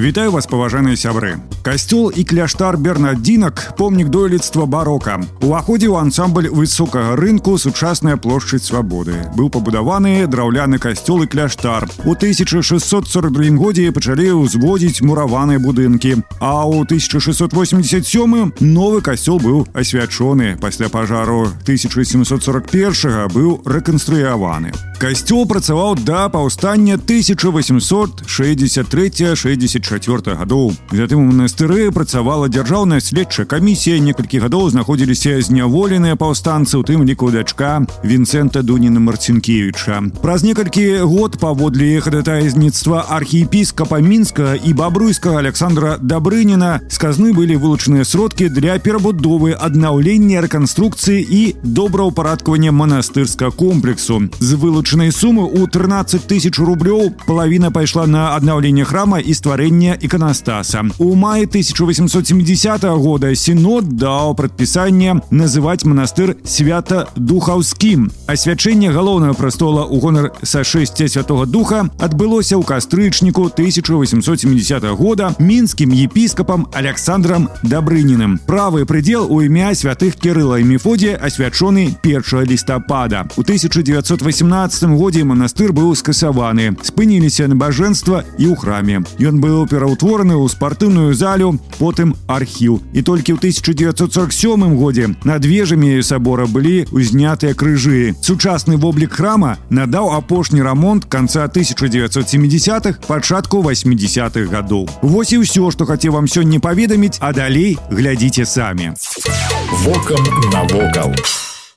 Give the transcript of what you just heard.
Вітаю вас паважаныя сябры касцёл і кляштар бернадзінак помнік дойлідства барока уваходзіў ансамбль высокага рынку сучасная плошчаць свабоды быў пабудаваны драўляны касцёл і кляштар у 1642 годзе пачалі ўзводзіць мураваныя будынкі а ў 1687 новы касцёл быў асвячоны пасля пажару 1741 быў рэканструяваны касцёл працаваў да паўстання 1863 64 2004 гадоў затым у манастыры працавала дзяржаўная следчая камісія некалькі гадоў знаходзіліся зняволеныя паўстанцы у тым ліку дачка вінцэнта дуніна марцінкевича праз некалькі год паводле хадатайніцтва архіепіскапа мінска і бабруйскага александра дабрыніна з казны былі вылучаныя сродкі для перабудовы аднаўлення рэканструкцыі і добраўпарадкавання манастырска комплексу з вылучанай сумы ў 13 тысяч рублёў палавіна пайшла на аднаўленне храма і стварэнне стварэння іканастаса. У маі 1870 года сінод даў прадпісанне называць манастыр свята духаўскім. Асвячэнне галоўнага прастола ў гонар сашэсця святого духа адбылося ў кастрычніку 1870 года мінскім епіскапам Александрам Дабрыніным. Правы прыдзел у імя святых Кірыла і мефодія асвячоны 1 лістапада. У 1918 годзе манастыр быў скасаваны. Спыніліся набажэнства і ў храме. Ён быў пераўтвораны ў спартыўную залю потым архіў і толькі ў 1947 годзе над вежамі сабора былі узнятыя крыжы сучасны воблік храма надаў апошні рамонт конца 1970-х пачатку 80-х гадоў Вось і ўсё што хацеў вам сёння паведаміць а далей глядзіце самі вокам навокал.